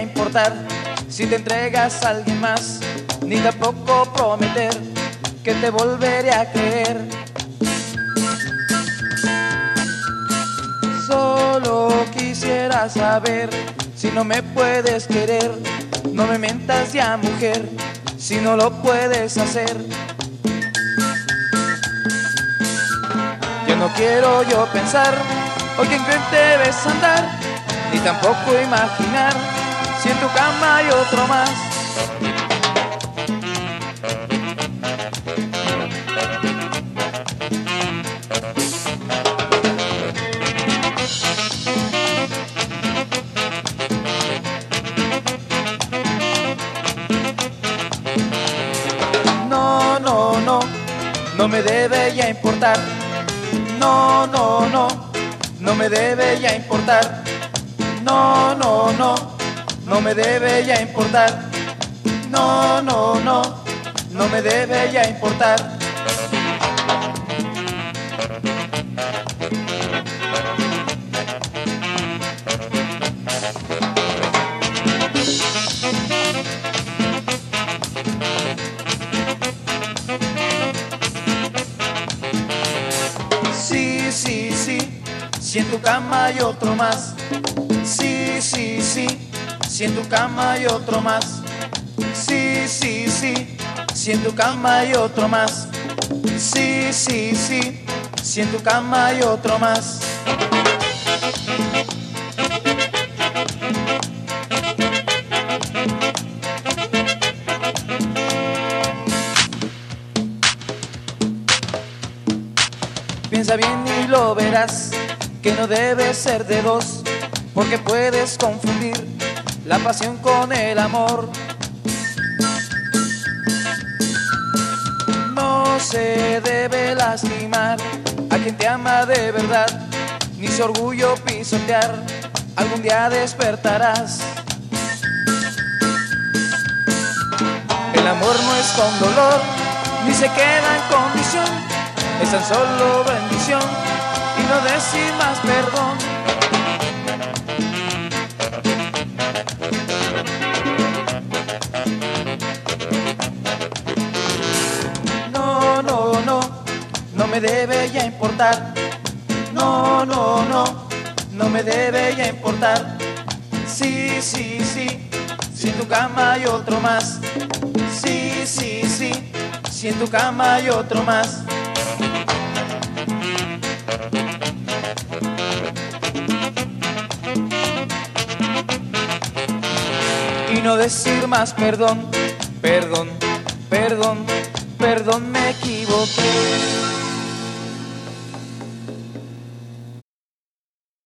importar si te entregas a alguien más, ni tampoco prometer que te volveré a creer. Solo quisiera saber si no me puedes querer, no me mentas ya mujer, si no lo puedes hacer. Yo no quiero yo pensar, hoy que en debes andar, ni tampoco imaginar si en tu cama hay otro más. No, no, no, no me debe ya importar. No, no, no, no me debe ya importar. No, no, no, no me debe ya importar. No, no, no, no me debe ya importar. Sí, sí, sí, si en tu cama hay otro más. Sí, sí, sí, si en tu cama hay otro más. Sí, sí, sí, si en tu cama hay otro más. Sí, sí, sí, si en tu cama hay otro más. Piensa bien y lo verás, que no debe ser de dos, porque puedes confundir la pasión con el amor. No se debe lastimar a quien te ama de verdad, ni su orgullo pisotear, algún día despertarás. El amor no es con dolor, ni se queda en condición es tan solo bendición y no decir más perdón. Me debe ya importar. No, no, no, no me debe ya importar. Sí, sí, sí, si en tu cama hay otro más. Sí, sí, sí, si en tu cama hay otro más. y no decir más perdón, perdón, perdón, perdón, me equivoqué.